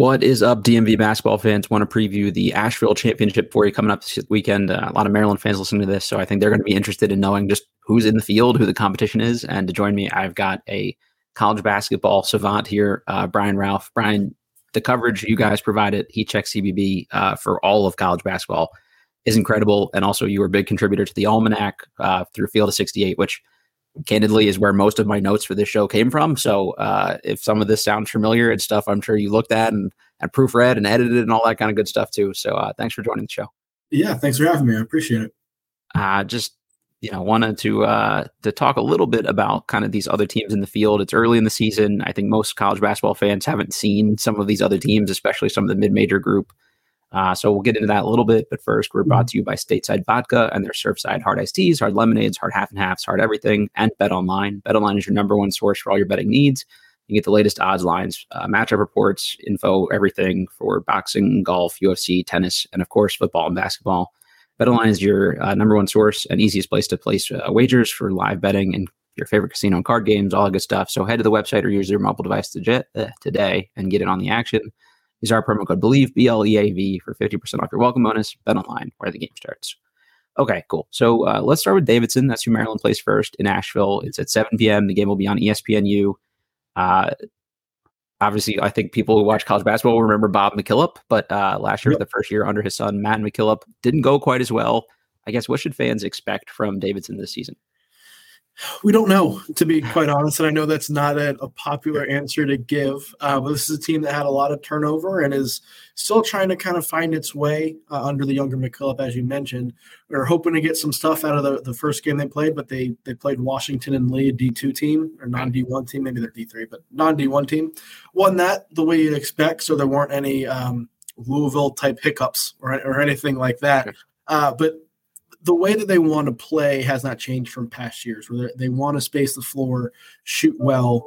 What is up, DMV basketball fans? Want to preview the Asheville Championship for you coming up this weekend. Uh, a lot of Maryland fans listening to this, so I think they're going to be interested in knowing just who's in the field, who the competition is. And to join me, I've got a college basketball savant here, uh, Brian Rauf. Brian, the coverage you guys provided, Heat Check CBB uh, for all of college basketball is incredible. And also, you were a big contributor to the Almanac uh, through Field of 68, which candidly is where most of my notes for this show came from. So uh, if some of this sounds familiar and stuff, I'm sure you looked at and, and proofread and edited and all that kind of good stuff too. So uh, thanks for joining the show. Yeah, thanks for having me. I appreciate it. Uh, just you know, wanted to uh, to talk a little bit about kind of these other teams in the field. It's early in the season. I think most college basketball fans haven't seen some of these other teams, especially some of the mid major group. Uh, so we'll get into that a little bit. But first, we're brought mm-hmm. to you by Stateside Vodka and their Surfside hard iced teas, hard lemonades, hard half and halves, hard everything, and Bet Online. Bet Online is your number one source for all your betting needs. You get the latest odds, lines, uh, matchup reports, info, everything for boxing, golf, UFC, tennis, and of course, football and basketball. BetOnline is your uh, number one source and easiest place to place uh, wagers for live betting and your favorite casino and card games, all that good stuff. So head to the website or use your mobile device to jet, uh, today and get it on the action. Use our promo code BLEAV, B L E A V, for 50% off your welcome bonus. Bet online where the game starts. Okay, cool. So uh, let's start with Davidson. That's who Maryland plays first in Asheville. It's at 7 p.m. The game will be on ESPNU. Uh, obviously, I think people who watch college basketball will remember Bob McKillop, but uh, last year, yep. the first year under his son, Matt McKillop, didn't go quite as well. I guess what should fans expect from Davidson this season? We don't know, to be quite honest. And I know that's not a, a popular answer to give, uh, but this is a team that had a lot of turnover and is still trying to kind of find its way uh, under the younger McKillop, as you mentioned. We are hoping to get some stuff out of the, the first game they played, but they they played Washington and Lee, a D2 team or non D1 team, maybe they're D3, but non D1 team. Won that the way you'd expect, so there weren't any um, Louisville type hiccups or, or anything like that. Uh, but the way that they want to play has not changed from past years, where they want to space the floor, shoot well.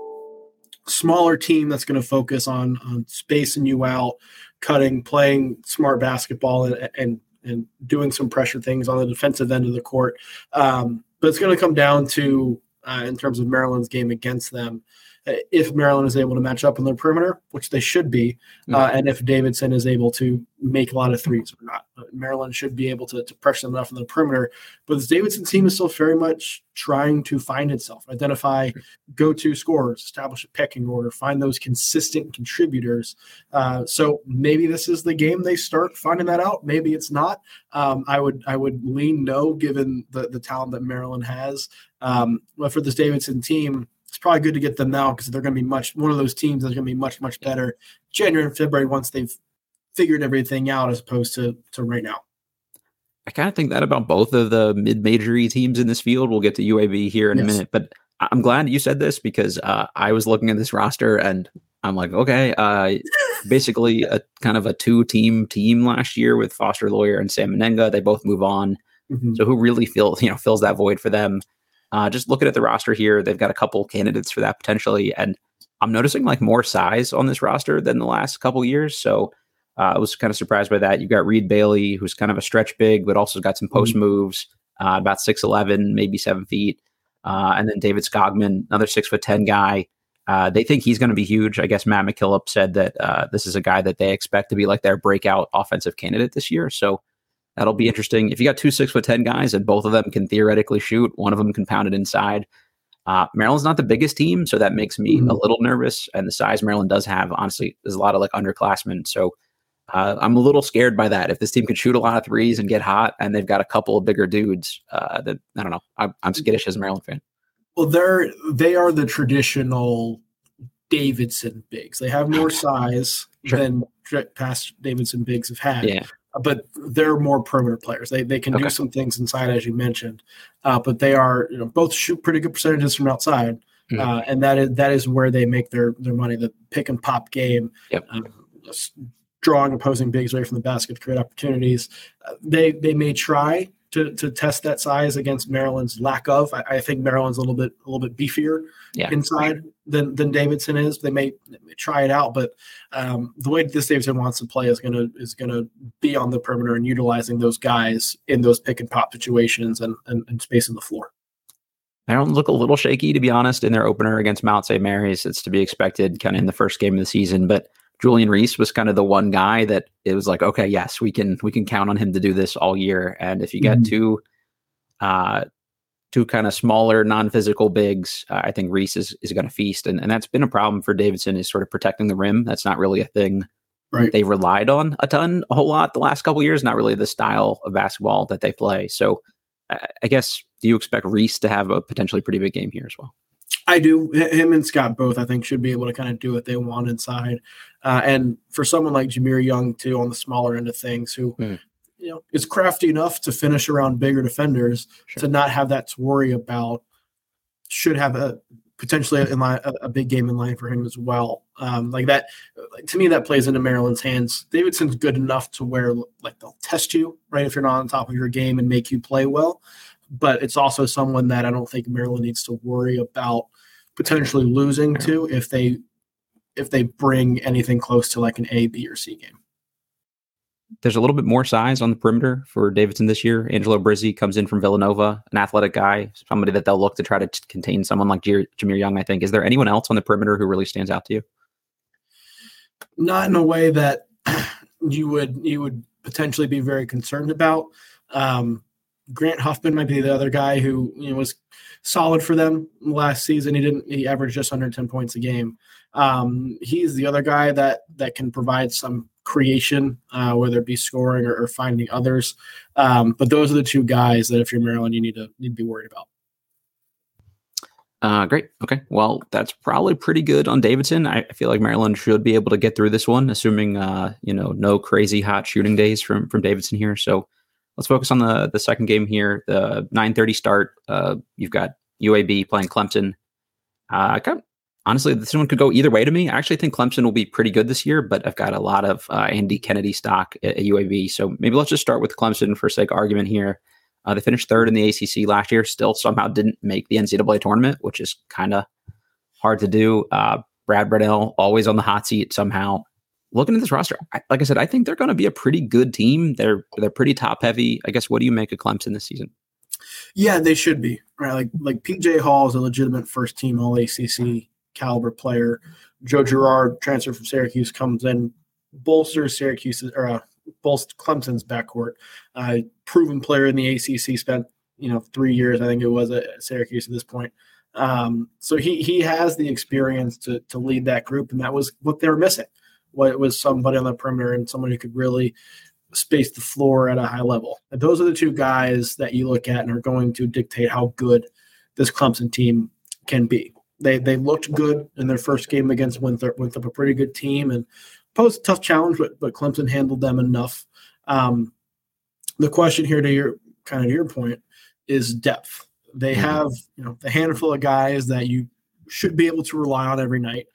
Smaller team that's going to focus on on spacing you out, cutting, playing smart basketball, and and, and doing some pressure things on the defensive end of the court. Um, but it's going to come down to uh, in terms of Maryland's game against them if Maryland is able to match up on the perimeter, which they should be, mm-hmm. uh, and if Davidson is able to make a lot of threes or not. Uh, Maryland should be able to, to pressure them enough on the perimeter. But this Davidson team is still very much trying to find itself, identify go to scorers, establish a pecking order, find those consistent contributors. Uh, so maybe this is the game they start finding that out. Maybe it's not. Um, I would I would lean no given the, the talent that Maryland has. Um, but for this Davidson team, it's probably good to get them now because they're going to be much one of those teams that's going to be much much better January and February once they've figured everything out as opposed to to right now. I kind of think that about both of the mid-major teams in this field. We'll get to UAB here in yes. a minute, but I'm glad you said this because uh, I was looking at this roster and I'm like, okay, uh, basically a kind of a two-team team last year with Foster Loyer and Sam Mennenga. They both move on, mm-hmm. so who really fills you know fills that void for them? Uh, just looking at the roster here, they've got a couple candidates for that potentially, and I'm noticing like more size on this roster than the last couple years. So uh, I was kind of surprised by that. You've got Reed Bailey, who's kind of a stretch big, but also got some post mm-hmm. moves, uh, about six eleven, maybe seven feet, uh, and then David Skogman, another six foot ten guy. Uh, they think he's going to be huge. I guess Matt McKillop said that uh, this is a guy that they expect to be like their breakout offensive candidate this year. So That'll be interesting. If you got two six foot ten guys and both of them can theoretically shoot, one of them can pound it inside. Uh, Maryland's not the biggest team, so that makes me mm-hmm. a little nervous. And the size Maryland does have, honestly, there's a lot of like underclassmen. So uh, I'm a little scared by that. If this team can shoot a lot of threes and get hot, and they've got a couple of bigger dudes, uh, that I don't know. I'm, I'm skittish as a Maryland fan. Well, they're they are the traditional Davidson bigs. They have more size sure. than past Davidson bigs have had. Yeah but they're more perimeter players. They they can okay. do some things inside, as you mentioned, uh, but they are you know both shoot pretty good percentages from outside, mm-hmm. uh, and that is that is where they make their their money. The pick and pop game, yep. uh, drawing opposing bigs away from the basket to create opportunities. Uh, they they may try to, to test that size against Maryland's lack of. I, I think Maryland's a little bit a little bit beefier yeah. inside than than Davidson is. They may, try it out, but um, the way this Davidson wants to play is gonna is gonna be on the perimeter and utilizing those guys in those pick and pop situations and and, and space on the floor. Maryland look a little shaky, to be honest, in their opener against Mount St. Mary's. It's to be expected kind of in the first game of the season, but Julian Reese was kind of the one guy that it was like, okay, yes, we can we can count on him to do this all year. And if you get mm-hmm. two uh two kind of smaller, non-physical bigs, uh, I think Reese is, is going to feast, and, and that's been a problem for Davidson is sort of protecting the rim. That's not really a thing right. they relied on a ton, a whole lot the last couple years. Not really the style of basketball that they play. So, I guess do you expect Reese to have a potentially pretty big game here as well? I do. Him and Scott both, I think, should be able to kind of do what they want inside. Uh, and for someone like Jahmir Young, too, on the smaller end of things, who mm you know is crafty enough to finish around bigger defenders sure. to not have that to worry about. Should have a potentially in line, a, a, big game in line for him as well. Um, like that, to me, that plays into Maryland's hands. Davidson's good enough to where like they'll test you right if you're not on top of your game and make you play well. But it's also someone that I don't think Maryland needs to worry about potentially losing to if they if they bring anything close to like an A, B, or C game there's a little bit more size on the perimeter for Davidson this year. Angelo Brizzi comes in from Villanova, an athletic guy, somebody that they'll look to try to t- contain someone like J- Jahmir Young, I think. Is there anyone else on the perimeter who really stands out to you? Not in a way that you would you would potentially be very concerned about. Um, Grant Huffman might be the other guy who you know was solid for them last season. He didn't he averaged just under 10 points a game. Um, he's the other guy that that can provide some creation, uh, whether it be scoring or, or finding others. Um, but those are the two guys that if you're Maryland, you need to need to be worried about. Uh, great. Okay. Well, that's probably pretty good on Davidson. I, feel like Maryland should be able to get through this one, assuming uh, you know no crazy hot shooting days from from Davidson here. So let's focus on the the second game here. The 9:30 start. Uh, you've got UAB playing Clemson. Uh, of honestly, this one could go either way to me. I actually think Clemson will be pretty good this year, but I've got a lot of uh, Andy Kennedy stock at, at, UAB. So maybe let's just start with Clemson for sake argument here. Uh, they finished third in the ACC last year, still somehow didn't make the NCAA tournament, which is kind of hard to do. Uh, Brad Brownell always on the hot seat somehow. Looking at this roster, I, like I said, I think they're going to be a pretty good team. They're they're pretty top heavy. I guess. What do you make of Clemson this season? Yeah, they should be right. Like like PJ Hall is a legitimate first team All ACC caliber player. Joe Girard, transfer from Syracuse, comes in, bolsters Syracuse or uh, bolsters Clemson's backcourt. Uh, proven player in the ACC, spent you know three years, I think it was at Syracuse at this point. Um, so he he has the experience to to lead that group, and that was what they were missing. What was somebody on the perimeter and someone who could really space the floor at a high level. And those are the two guys that you look at and are going to dictate how good this Clemson team can be. They they looked good in their first game against Winthrop. Winthrop a pretty good team and posed a tough challenge, but but Clemson handled them enough. Um, the question here to your kind of your point is depth. They mm-hmm. have you know the handful of guys that you should be able to rely on every night,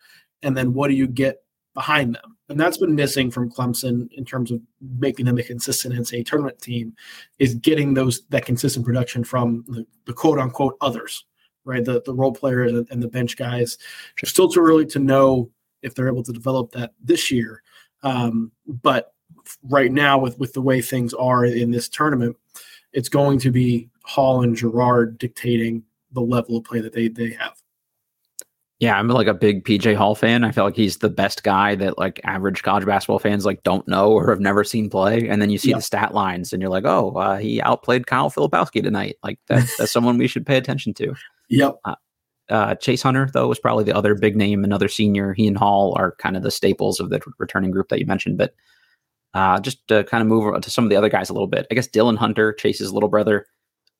and then what do you get behind them? And that's been missing from Clemson in terms of making them a consistent NCAA tournament team, is getting those that consistent production from the, the quote unquote others right? The the role players and, and the bench guys. It's still too early to know if they're able to develop that this year. Um, but right now, with with the way things are in this tournament, it's going to be Hall and Girard dictating the level of play that they they have. Yeah, I'm like a big PJ Hall fan. I feel like he's the best guy that like average college basketball fans like don't know or have never seen play. And then you see the stat lines and you're like, oh, uh, he outplayed Kyle Filipowski tonight. Like that's, that's someone we should pay attention to. Yep. Uh, uh, Chase Hunter, though, was probably the other big name, another senior. He and Hall are kind of the staples of the returning group that you mentioned. But uh, just to kind of move to some of the other guys a little bit, I guess Dylan Hunter, Chase's little brother,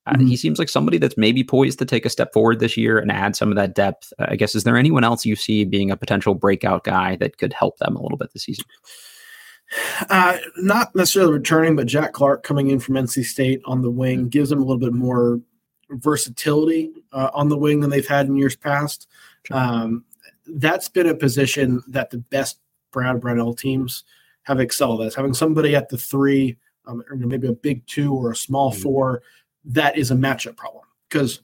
uh, mm-hmm. he seems like somebody that's maybe poised to take a step forward this year and add some of that depth. I guess, is there anyone else you see being a potential breakout guy that could help them a little bit this season? Uh, not necessarily returning, but Jack Clark coming in from NC State on the wing mm-hmm. gives them a little bit more versatility uh, on the wing than they've had in years past. Um, that's been a position that the best Brad Brownell teams have excelled at. Having somebody at the three, um, or maybe a big two or a small mm-hmm. four, that is a matchup problem because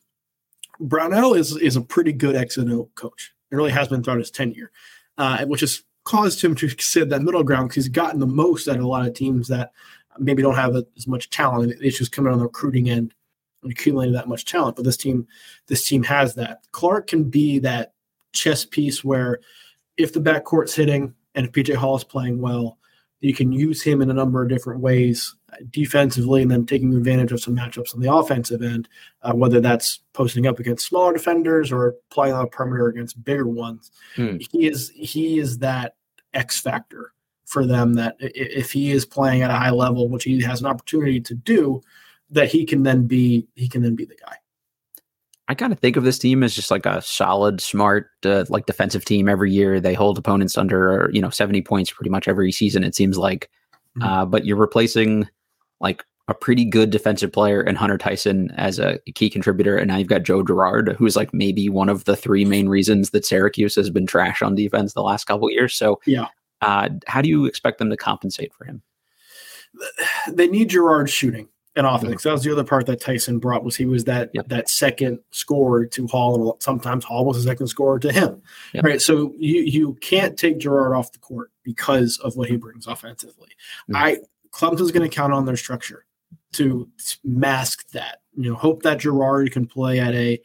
Brownell is is a pretty good X and O coach. It really has been throughout his tenure, uh, which has caused him to sit that middle ground because he's gotten the most out of a lot of teams that maybe don't have as much talent. It's just coming on the recruiting end and accumulating that much talent. But this team, this team has that. Clark can be that chess piece where if the backcourt's hitting and if PJ Hall is playing well, you can use him in a number of different ways defensively and then taking advantage of some matchups on the offensive end, uh, whether that's posting up against smaller defenders or playing on a perimeter against bigger ones. Hmm. He is he is that X factor for them that if he is playing at a high level, which he has an opportunity to do, that he can then be he can then be the guy. I kind of think of this team as just like a solid, smart, uh, like defensive team. Every year they hold opponents under you know seventy points pretty much every season. It seems like, mm-hmm. uh, but you're replacing like a pretty good defensive player and Hunter Tyson as a key contributor, and now you've got Joe Girard, who's like maybe one of the three main reasons that Syracuse has been trash on defense the last couple years. So yeah, uh, how do you expect them to compensate for him? They need Girard shooting and offense. That was the other part that Tyson brought was he was that yep. that second scorer to Hall, and sometimes Hall was a second scorer to him. Yep. Right. So you you can't take Girard off the court because of what he brings offensively. Mm-hmm. I Clemson's going to count on their structure to mask that. You know, hope that Girard can play at a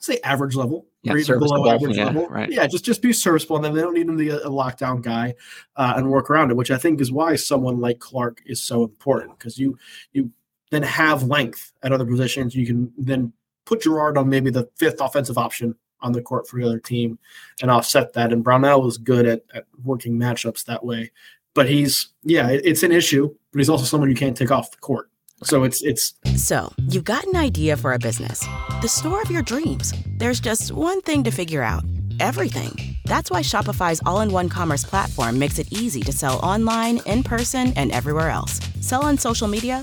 say average level yeah, or even below average yeah, level. Right. Yeah, just just be serviceable, and then they don't need him to be a, a lockdown guy uh, and work around it. Which I think is why someone like Clark is so important because you you then have length at other positions. You can then put Girard on maybe the fifth offensive option on the court for the other team and offset that. And Brownell is good at, at working matchups that way. But he's yeah, it's an issue, but he's also someone you can't take off the court. So it's it's So, you've got an idea for a business. The store of your dreams. There's just one thing to figure out. Everything. That's why Shopify's all-in-one commerce platform makes it easy to sell online, in person, and everywhere else. Sell on social media,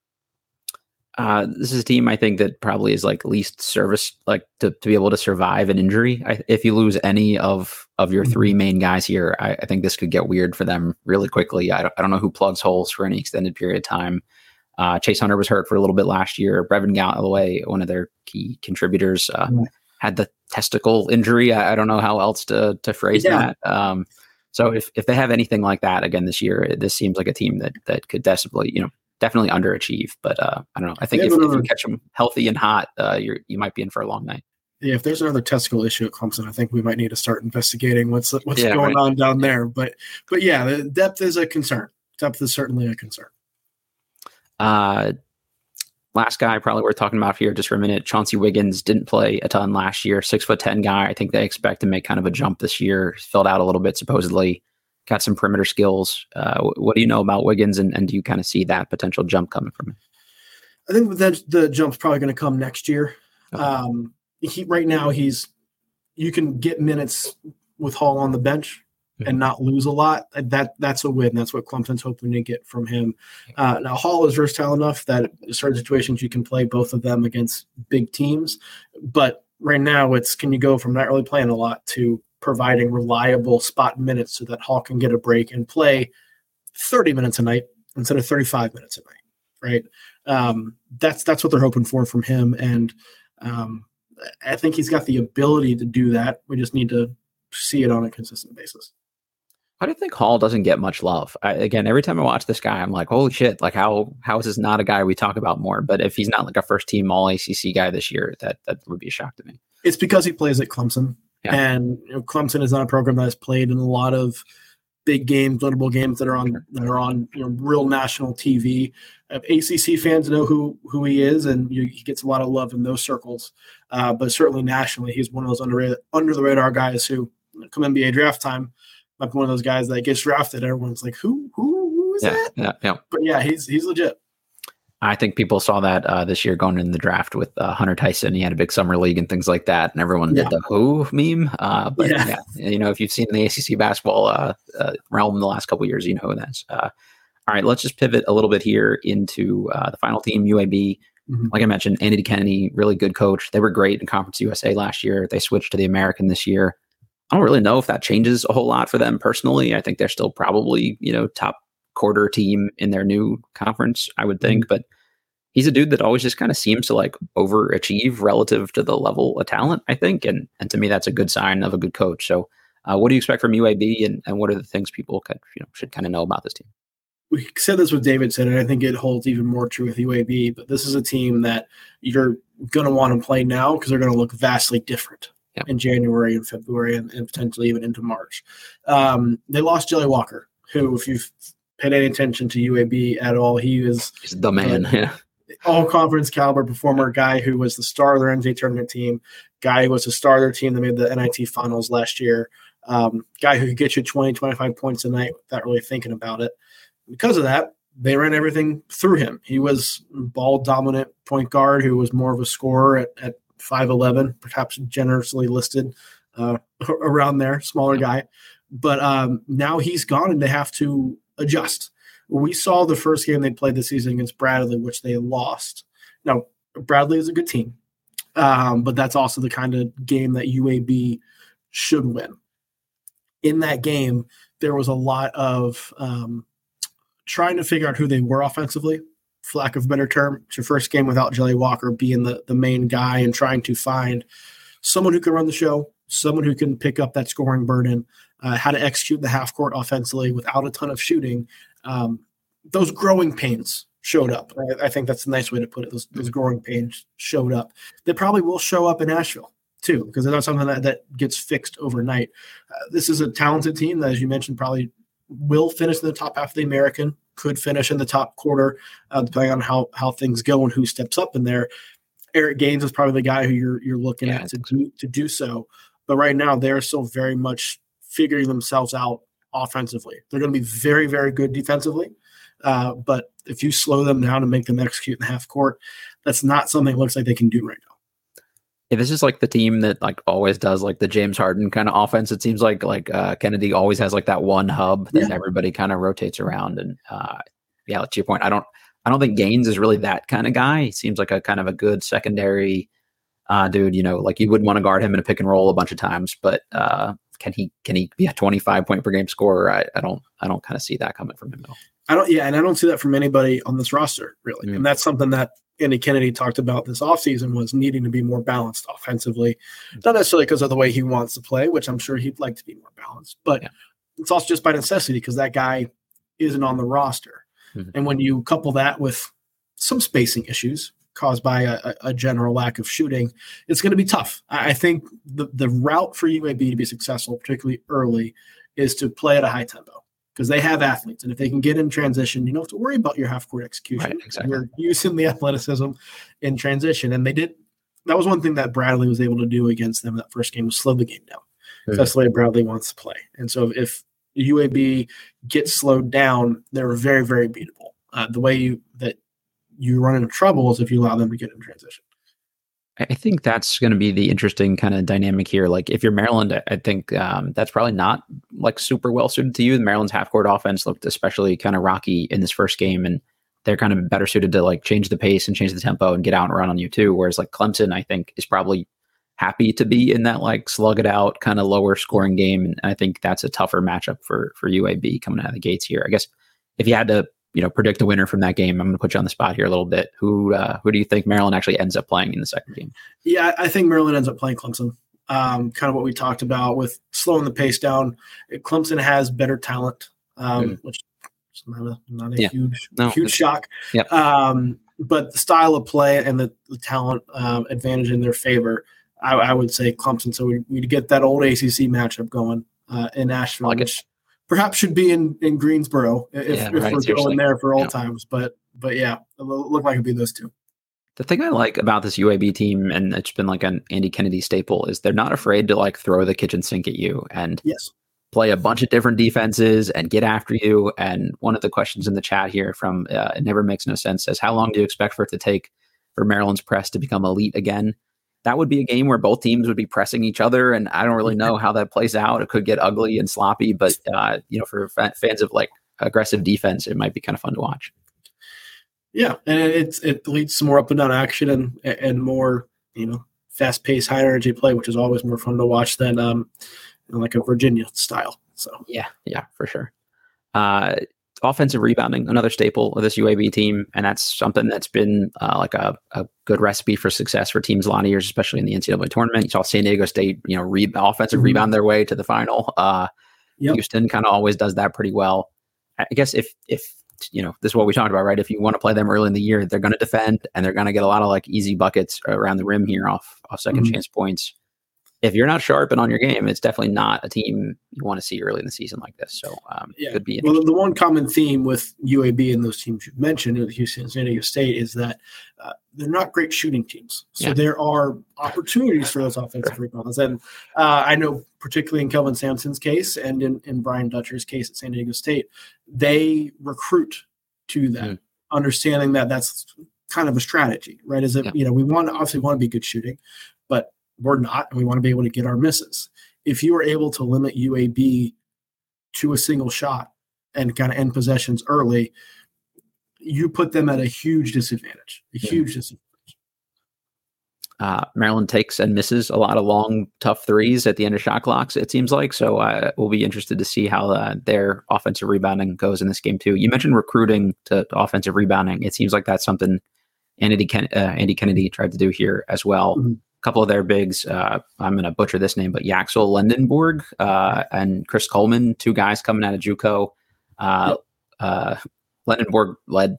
Uh, this is a team I think that probably is like least service, like to, to be able to survive an injury. I, if you lose any of of your three mm-hmm. main guys here, I, I, think this could get weird for them really quickly. I don't, I don't know who plugs holes for any extended period of time. Uh, Chase Hunter was hurt for a little bit last year. Brevin Galloway, one of their key contributors, uh, had the testicle injury. I, I, don't know how else to to phrase yeah. that. Um, so if if they have anything like that again this year, this seems like a team that that could desperately, you know, definitely underachieve. But uh, I don't know. I think if, another, if, you catch them healthy and hot, uh, you you might be in for a long night. Yeah, if there's another testicle issue at Clemson, I think we might need to start investigating what's what's yeah, going right. on down there. But but yeah, the depth is a concern. Depth is certainly a concern. Uh, last guy probably worth talking about here just for a minute. Chauncey Wiggins didn't play a ton last year. Six foot ten guy. I think they expect to make kind of a jump this year. Filled out a little bit supposedly got some perimeter skills. Uh, what do you know about Wiggins, and, and do you kind of see that potential jump coming from him? I think that the jump's probably going to come next year. Okay. Um, he right now he's you can get minutes with Hall on the bench and not lose a lot. That that's a win. That's what Clemson's hoping to get from him. Uh, now Hall is versatile enough that in certain situations you can play both of them against big teams, but right now it's can you go from not really playing a lot to providing reliable spot minutes so that Hall can get a break and play 30 minutes a night instead of 35 minutes a night. Right. Um, that's that's what they're hoping for from him, and um, I think he's got the ability to do that. We just need to see it on a consistent basis. I do you think Hall doesn't get much love? I, again, every time I watch this guy, I'm like, holy shit! Like, how how is this not a guy we talk about more? But if he's not like a first team All ACC guy this year, that that would be a shock to me. It's because he plays at Clemson. Yeah. And you know, Clemson is not a program that has played in a lot of big games, notable games that are on that are on you know real national TV. Uh, ACC fans know who who he is, and you, he gets a lot of love in those circles. Uh, but certainly nationally, he's one of those under under the radar guys who come NBA draft time, like one of those guys that gets drafted. Everyone's like, who who who is yeah, that? Yeah, yeah. But yeah, he's he's legit. I think people saw that uh, this year going in the draft with uh, Hunter Tyson. He had a big summer league and things like that, and everyone yeah. did the "who" meme. Uh, but yeah. yeah. you know, if you've seen the ACC basketball uh, uh, realm the last couple years, you know who. Uh, all right, let's just pivot a little bit here into the final team, UAB. Mm-hmm. Like I mentioned, Andy Kennedy, really good coach. They were great in Conference USA last year. They switched to the American this year. I don't really know if that changes a whole lot for them personally. I think they're still probably you know top quarter team in their new conference. I would think, mm-hmm. but he's a dude that always just kind of seems to like overachieve relative to the level of talent, I think. And and to me, that's a good sign of a good coach. So Uh, what do you expect from UAB, and, and what are the things people could, you know, should kind of know about this team? We said this with Davidson, and I think it holds even more true with UAB. But this is a team that you're going to want to play now because they're going to look vastly different in January and February, and, and potentially even into March. Um, they lost Jelly Walker, who, if you've paid any attention to UAB at all, he is He's the man. Yeah all conference caliber performer, guy who was the star of their NCAA tournament team, guy who was the star of their team that made the NIT finals last year, um, guy who could get you 20, 25 points a night without really thinking about it. Because of that, they ran everything through him. He was ball dominant point guard who was more of a scorer at, at 5'11, perhaps generously listed uh, around there, smaller guy. But um, now he's gone and they have to adjust we saw the first game they played this season against Bradley, which they lost. Now, Bradley is a good team, um, but that's also the kind of game that UAB should win. In that game, there was a lot of um, trying to figure out who they were offensively, for lack of a better term. It's your first game without Jelly Walker being the, the main guy and trying to find someone who can run the show, someone who can pick up that scoring burden, uh, how to execute the half court offensively without a ton of shooting, um, those growing pains showed up. I, I, think that's a nice way to put it. Those, those growing pains showed up. They probably will show up in Asheville too, because it's not something that, that gets fixed overnight. Uh, this is a talented team that, as you mentioned, probably will finish in the top half of the American, could finish in the top quarter, uh, depending on how how things go and who steps up in there. Eric Gaines is probably the guy who you're you're looking yeah, at to do to do so. But right now, they're still very much figuring themselves out offensively. They're going to be very, very good defensively. Uh, but if you slow them down and make them execute in the half court, that's not something it looks like they can do right now. Yeah, this is like the team that like always does like the James Harden kind of offense. It seems like like uh, Kennedy always has like that one hub that yeah. everybody kind of rotates around. And uh, yeah, to your point, I don't I don't think Gaines is really that kind of guy. He seems like a kind of a good secondary uh, dude. You know, like you wouldn't want to guard him in a pick and roll a bunch of times, but uh, can he can he be a 25 point per game scorer? I, I don't I don't kind of see that coming from him though. I don't yeah, and I don't see that from anybody on this roster really. Mm. And that's something that Andy Kennedy talked about this offseason was needing to be more balanced offensively. Mm. Not necessarily because of the way he wants to play, which I'm sure he'd like to be more balanced, but yeah. it's also just by necessity because that guy isn't on the roster. Mm-hmm. And when you couple that with some spacing issues, caused by a, a, general lack of shooting, it's going to be tough. I think the, the route for UAB to be successful, particularly early, is to play at a high tempo because they have athletes. And if they can get in transition, you don't have to worry about your half court execution. Right, exactly. You're using the athleticism in transition. And they did, that was one thing that Bradley was able to do against them that first game was slow the game down. Mm-hmm. That's the way Bradley wants to play. And so if UAB gets slowed down, they're very, very beatable. Uh, the way you, that you run into troubles if you allow them to get in transition. I think that's going to be the interesting kind of dynamic here. Like if you're Maryland, I think um, that's probably not like super well suited to you. The Maryland's half court offense looked especially kind of rocky in this first game, and they're kind of better suited to like change the pace and change the tempo and get out and run on you too. Whereas like Clemson, I think is probably happy to be in that like slug it out kind of lower scoring game, and I think that's a tougher matchup for for UAB coming out of the gates here. I guess if you had to you know predict a winner from that game. I'm going to put you on the spot here a little bit. Who uh, who do you think Maryland actually ends up playing in the second game? Yeah, I think Maryland ends up playing Clemson. Um, kind of what we talked about with slowing the pace down. Clemson has better talent, um, mm. which is not a, not a yeah. huge no, huge shock. Yep. Um, but the style of play and the, the talent um, advantage in their favor, I, I, would say Clemson. So we we get that old ACC matchup going uh, in Asheville, like which perhaps should be in in Greensboro if, yeah, if right, we're seriously. going there for all yeah. times. But but yeah, it looked like it'd be those two. The thing I like about this UAB team, and it's been like an Andy Kennedy staple, is they're not afraid to like throw the kitchen sink at you and yes. play a bunch of different defenses and get after you. And one of the questions in the chat here from uh, it never makes no sense says, "How long do you expect for it to take for Maryland's press to become elite again?" That would be a game where both teams would be pressing each other, and I don't really know how that plays out. It could get ugly and sloppy, but uh, you know, for fans of like aggressive defense, it might be kind of fun to watch. Yeah, and it's it leads to more up and down action and and more you know fast paced, high energy play, which is always more fun to watch than um like a Virginia style. So yeah, yeah, for sure. Uh, offensive rebounding, another staple of this UAB team, and that's something that's been uh, like a, a good recipe for success for teams a lot of years, especially in the NCAA tournament. You saw San Diego State, you know, re- offensive mm-hmm. rebound their way to the final. Uh, yep. Houston kind of always does that pretty well. I guess if if you know this is what we talked about, right? If you want to play them early in the year, they're going to defend and they're going to get a lot of like easy buckets around the rim here off off 2nd mm-hmm. chance points if you're not sharp and on your game, it's definitely not a team you want to see early in the season like this. So um, yeah. could be. Well, the one common theme with UAB and those teams you mentioned, with Houston and San Diego State, is that uh, they're not great shooting teams. So yeah. there are opportunities for those offensive sure. rebounds, and uh, I know particularly in Kelvin Sampson's case and in, in Brian Dutcher's case at San Diego State, they recruit to that, mm. understanding that that's kind of a strategy, right? Is it yeah. you know we want obviously want to be good shooting, but we're not, and we want to be able to get our misses. If you are able to limit UAB to a single shot and kind of end possessions early, you put them at a huge disadvantage. A huge disadvantage. Uh, Maryland takes and misses a lot of long, tough threes at the end of shot clocks. It seems like so. Uh, we'll be interested to see how uh, their offensive rebounding goes in this game too. You mentioned recruiting to, to offensive rebounding. It seems like that's something Andy, Ken- uh, Andy Kennedy tried to do here as well. Mm-hmm couple of their bigs. Uh, I'm going to butcher this name, but Yaxel Lendeborg uh, and Chris Coleman, two guys coming out of JUCO. Uh, uh Lendeborg led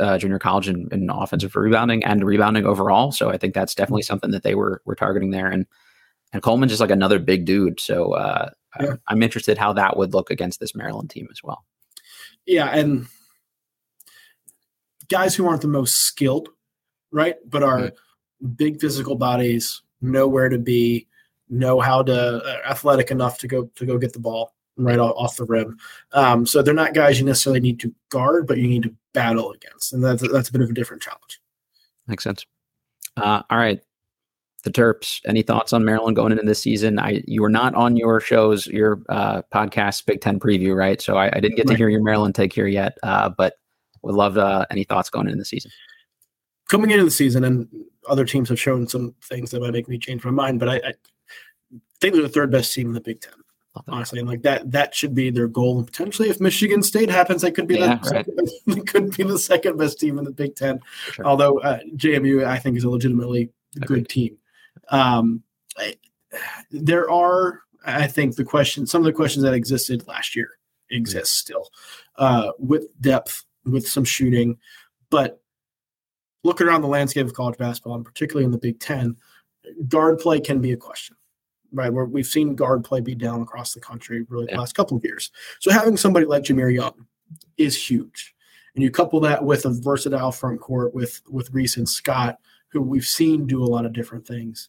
uh, junior college in, in, offensive rebounding and rebounding overall, so I think that's definitely something that they were were targeting there. And and Coleman's just like another big dude, so uh, yeah. I'm interested how that would look against this Maryland team as well. Yeah, and guys who aren't the most skilled, right, but are. Mm-hmm big physical bodies, know where to be, know how to uh, athletic enough to go to go get the ball right off the rim. Um, so they're not guys you necessarily need to guard, but you need to battle against, and that's that's a bit of a different challenge. Makes sense. Uh, all right, the Terps. Any thoughts on Maryland going into this season? I you were not on your shows, your uh, podcast Big Ten preview, right? So I, I didn't get right. to hear your Maryland take here yet, uh, but would love uh, any thoughts going into the season coming into the season, and other teams have shown some things that might make me change my mind, but I, I think they're the third best team in the Big Ten. Honestly, and like that, that should be their goal. And potentially, if Michigan State happens, they could be yeah, the right. second, could be the second best team in the Big Ten. Sure. Although uh, JMU, I think, is a legitimately good team. Um, I, there are, I think, the question, some of the questions that existed last year exist still, uh, with depth, with some shooting, but looking around the landscape of college basketball, and particularly in the Big Ten, guard play can be a question, right? Where we've seen guard play be down across the country really the last couple of years. So having somebody like Jahmir Young is huge, and you couple that with a versatile front court with with Reese and Scott, who we've seen do a lot of different things.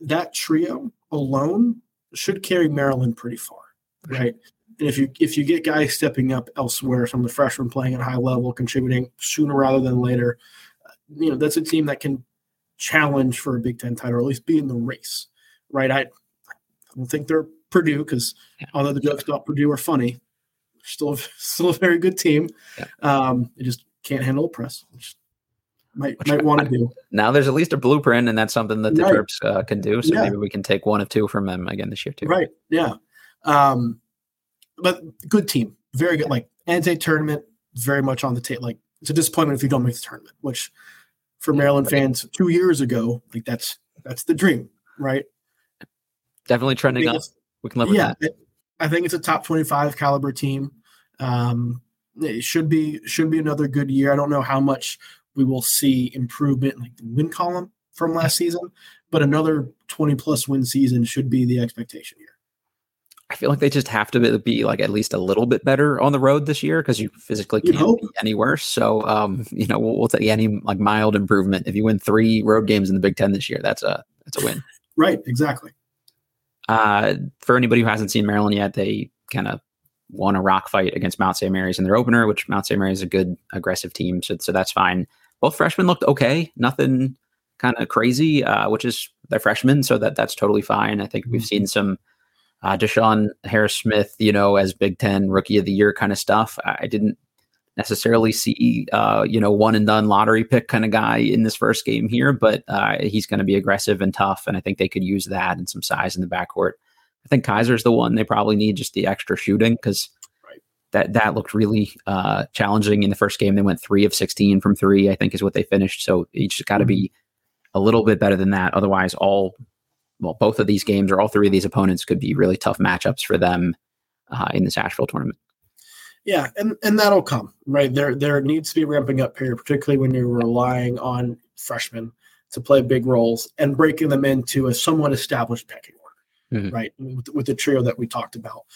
That trio alone should carry Maryland pretty far, right? And if you if you get guys stepping up elsewhere, some of the freshmen playing at a high level, contributing sooner rather than later, you know that's a team that can challenge for a Big Ten title, or at least be in the race, right? I, I don't think they're Purdue because yeah. although the jokes about Purdue are funny, still still a very good team. Yeah. Um, they just can't handle the press. Which might which might want to do. Now there's at least a blueprint, and that's something that the right. Terps uh, can do. So yeah. maybe we can take one of two from them again this year too. Right. Yeah. Um, but good team, very good. Like NCAA tournament, very much on the table. Like it's a disappointment if you don't make the tournament, which for Maryland fans two years ago, like that's that's the dream, right? Definitely trending up. We can live with yeah, that. I think it's a top twenty-five caliber team. Um, it should be should be another good year. I don't know how much we will see improvement like the win column from last season, but another twenty plus win season should be the expectation here. I feel like they just have to be like at least a little bit better on the road this year because you physically can't you be any worse. So, um, you know, we'll, we'll, take any like mild improvement. If you win three road games in the Big Ten this year, that's a that's a win. right. Exactly. Uh, for anybody who hasn't seen Maryland yet, they kind of won a rock fight against Mount St. Mary's in their opener, which Mount St. Mary's is a good aggressive team, so so that's fine. Both freshmen looked okay, nothing kind of crazy, uh, which is they're freshmen, so that that's totally fine. I think we've mm-hmm. seen some uh, DeShawn Harris Smith, you know, as Big Ten Rookie of the Year kind of stuff. I didn't necessarily see, uh, you know, one and done lottery pick kind of guy in this first game here, but uh, he's going to be aggressive and tough, and I think they could use that and some size in the backcourt. I think Kaiser's the one they probably need just the extra shooting because that that looked really uh, challenging in the first game. They went three of 16 from three, I think is what they finished. So you just got to be mm-hmm. a little bit better than that. Otherwise, all well, both of these games or all three of these opponents could be really tough matchups for them uh, in this Asheville tournament. Yeah, and and that'll come right there. There needs to be ramping up here, particularly when you're relying on freshmen to play big roles and breaking them into a somewhat established pecking order, mm-hmm. right? With, with the trio that we talked about.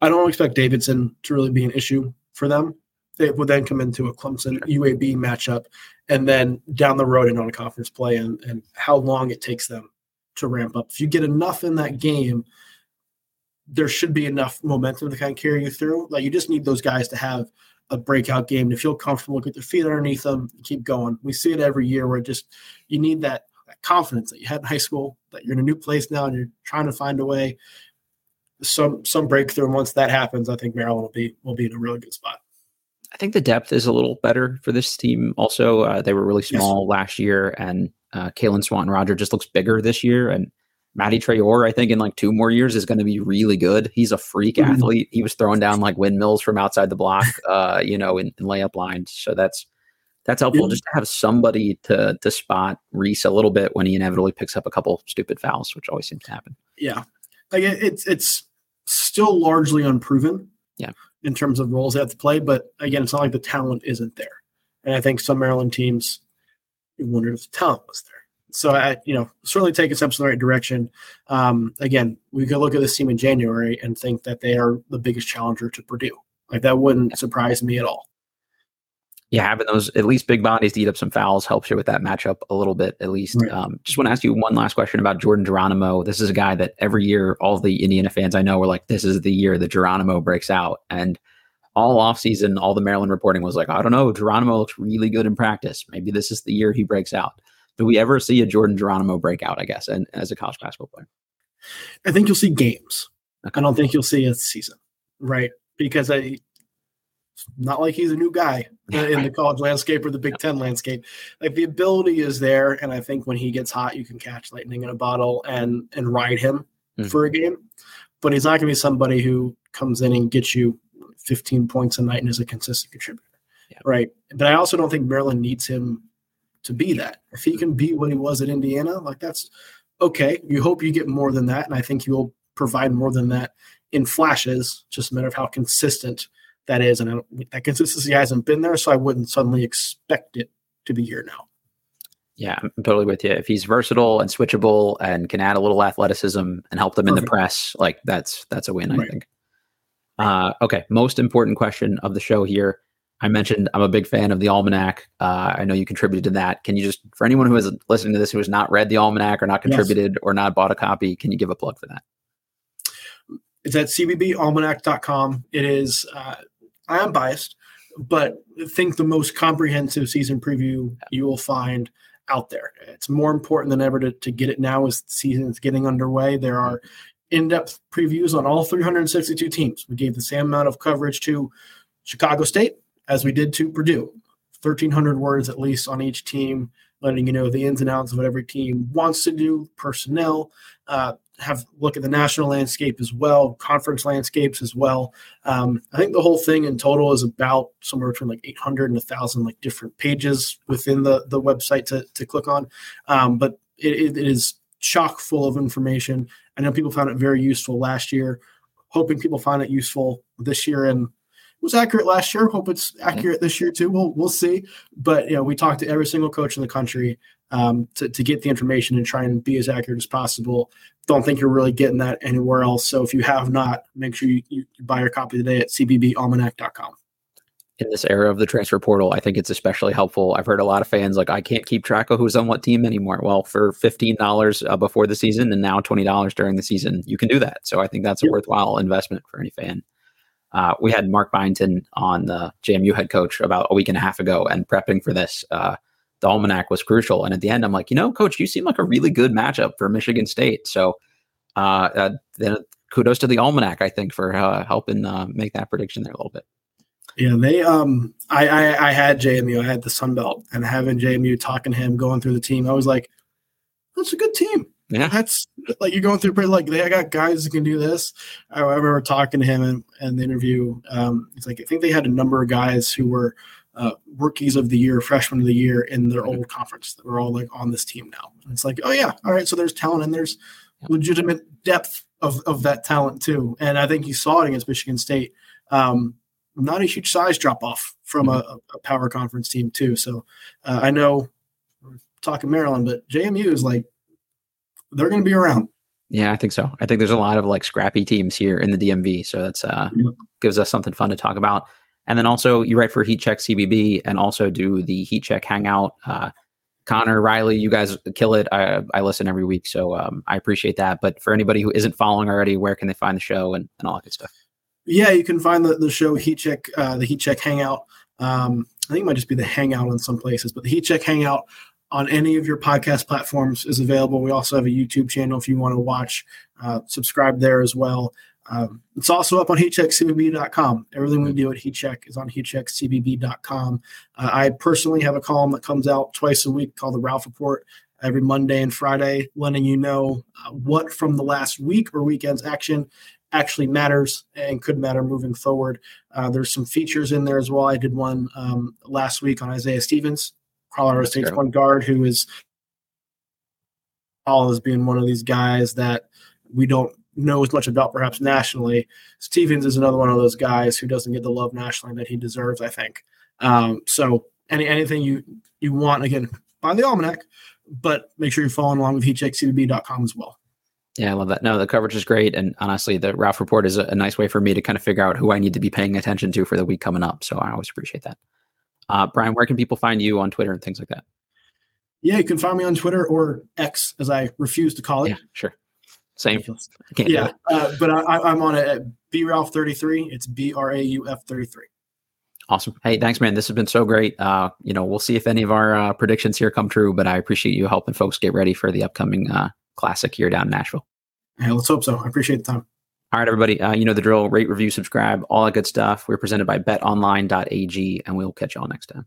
I don't expect Davidson to really be an issue for them. They would then come into a Clemson UAB matchup, and then down the road in on a conference play, and and how long it takes them to ramp up. If you get enough in that game there should be enough momentum to kind of carry you through. Like you just need those guys to have a breakout game to feel comfortable, get their feet underneath them, keep going. We see it every year where just you need that, that confidence that you had in high school, that you're in a new place now and you're trying to find a way. Some some breakthrough. And once that happens, I think Maryland will be will be in a really good spot. I think the depth is a little better for this team. Also, uh, they were really small yes. last year, and uh, Caelum Swanton Rodger just looks bigger this year. And Mady Traore, I think in like two more years is going to be really good. He's a freak mm-hmm. athlete. He was throwing down like windmills from outside the block, uh, you know, in, in layup lines. So that's that's helpful yeah. just to have somebody to to spot Reese a little bit when he inevitably picks up a couple stupid fouls, which always seems to happen. Yeah, like it's it's still largely unproven. Yeah, in terms of roles they have to play, but again, it's not like the talent isn't there. And I think some Maryland teams wondered if the talent was there so I, you know, certainly taking steps in the right direction. Um, again, we could look at this team in January and think that they are the biggest challenger to Purdue. Like that wouldn't surprise me at all. Yeah, having those at least big bodies to eat up some fouls helps you with that matchup a little bit, at least. Right. Um, just want to ask you one last question about Jordan Geronimo. This is a guy that every year all the Indiana fans I know were like, "This is the year that Geronimo breaks out." And all offseason, all the Maryland reporting was like, "I don't know, Geronimo looks really good in practice. Maybe this is the year he breaks out." do we ever see a Jordan Geronimo breakout? I guess, and as a college basketball player, I think you'll see games. Okay. I don't think you'll see a season, right? Because I, not like he's a new guy in the college landscape or the Big Ten landscape. Like the ability is there, and I think when he gets hot, you can catch lightning in a bottle and and ride him mm-hmm. for a game. But he's not going to be somebody who comes in and gets you 15 points a night and is a consistent contributor, yeah. right? But I also don't think Maryland needs him to be that. If he can be what he was at Indiana, like that's okay. You hope you get more than that, and I think you'll provide more than that in flashes. Just a matter of how consistent that is, and that consistency hasn't been there, so I wouldn't suddenly expect it to be here now. Yeah, I'm totally with you. If he's versatile and switchable and can add a little athleticism and help them Perfect. in the press, like that's that's a win, right. I think. Uh, okay, most important question of the show here. I mentioned I'm a big fan of the Almanac. Uh, I know you contributed to that. Can you just, for anyone who is listening to this who has not read the Almanac or not contributed yes. or not bought a copy, can you give a plug for that? It's at cbbalmanac.com. It is, uh, I am biased, but I think the most comprehensive season preview you will find out there. It's more important than ever to, to get it now as the season is getting underway. There are in-depth previews on all 362 teams. We gave the same amount of coverage to Chicago State, as we did to Purdue. 1,300 words at least on each team, letting you know the ins and outs of what every team wants to do, personnel, uh, have look at the national landscape as well, conference landscapes as well. Um, I think the whole thing in total is about somewhere between like 800 and 1,000 like different pages within the the website to, to click on. Um, but it, it is chock full of information. I know people found it very useful last year. Hoping people find it useful this year and it was accurate last year. Hope it's accurate this year too. We'll we'll see. But you know, we talked to every single coach in the country um, to to get the information and try and be as accurate as possible. Don't think you're really getting that anywhere else. So if you have not, make sure you, you buy your copy today at cbbalmanac.com. In this era of the transfer portal, I think it's especially helpful. I've heard a lot of fans like, I can't keep track of who's on what team anymore. Well, for fifteen dollars uh, before the season and now twenty dollars during the season, you can do that. So I think that's a yep. worthwhile investment for any fan. Uh, we had Mark Byington on the JMU head coach about a week and a half ago, and prepping for this, uh, the almanac was crucial. And at the end, I'm like, you know, coach, you seem like a really good matchup for Michigan State. So uh, uh then kudos to the almanac, I think, for uh, helping uh, make that prediction there a little bit. Yeah, they. Um, I, I I had JMU. I had the Sun Belt, and having JMU talking to him, going through the team, I was like, that's a good team. yeah. That's like you're going through pretty like they I got guys that can do this. I, remember talking to him in, in the interview. Um, it's like I think they had a number of guys who were uh, rookies of the year, freshmen of the year in their old conference that were all like on this team now. And it's like, oh yeah, all right. So there's talent and there's legitimate depth of, of that talent too. And I think you saw it against Michigan State. Um, not a huge size drop off from mm-hmm. a, a, power conference team too. So uh, I know we're talking Maryland, but JMU is like they're going to be around. Yeah, I think so. I think there's a lot of like scrappy teams here in the DMV, so that's uh yeah. gives us something fun to talk about. And then also you write for Heat Check CBB and also do the Heat Check Hangout. Uh, Connor Riley, you guys kill it. I, I listen every week, so um, I appreciate that. But for anybody who isn't following already, where can they find the show and, and all that good stuff? Yeah, you can find the, the show Heat Check, uh, the Heat Check Hangout. Um, I think it might just be the Hangout in some places, but the Heat Check Hangout on any of your podcast platforms is available. We also have a YouTube channel if you want to watch. Uh, subscribe there as well. Um, it's also up on heatcheckcbb.com. Everything we do at HeatCheck is on heatcheckcbb.com. Uh, I personally have a column that comes out twice a week called the Rauf Report every Monday and Friday, letting you know uh, what from the last week or weekend's action actually matters and could matter moving forward. Uh, there's some features in there as well. I did one um, last week on Isaiah Stevens, Colorado State's one guard, who is all as being one of these guys that we don't know as much about perhaps nationally. Stevens is another one of those guys who doesn't get the love nationally that he deserves, I think. Um, so any anything you you want, again, buy the almanac, but make sure you're following along with heatcheckcbb.com as well. Yeah, I love that. No, the coverage is great. And honestly, the Rauf report is a, a, nice way for me to kind of figure out who I need to be paying attention to for the week coming up. So I always appreciate that. Uh, Brian, where can people find you on Twitter and things like that? Yeah, you can find me on Twitter or X, as I refuse to call it. Yeah, sure. Same. yeah, uh, but I, am on it at brauf33. It's B R A U F 33. Awesome. Hey, thanks, man. This has been so great. Uh, you know, we'll see if any of our uh, predictions here come true, but I appreciate you helping folks get ready for the upcoming uh, classic here down in Asheville. Yeah, let's hope so. I appreciate the time. All right, everybody. Uh, you know the drill. Rate, review, subscribe, all that good stuff. We're presented by betonline.ag, and we'll catch you all next time.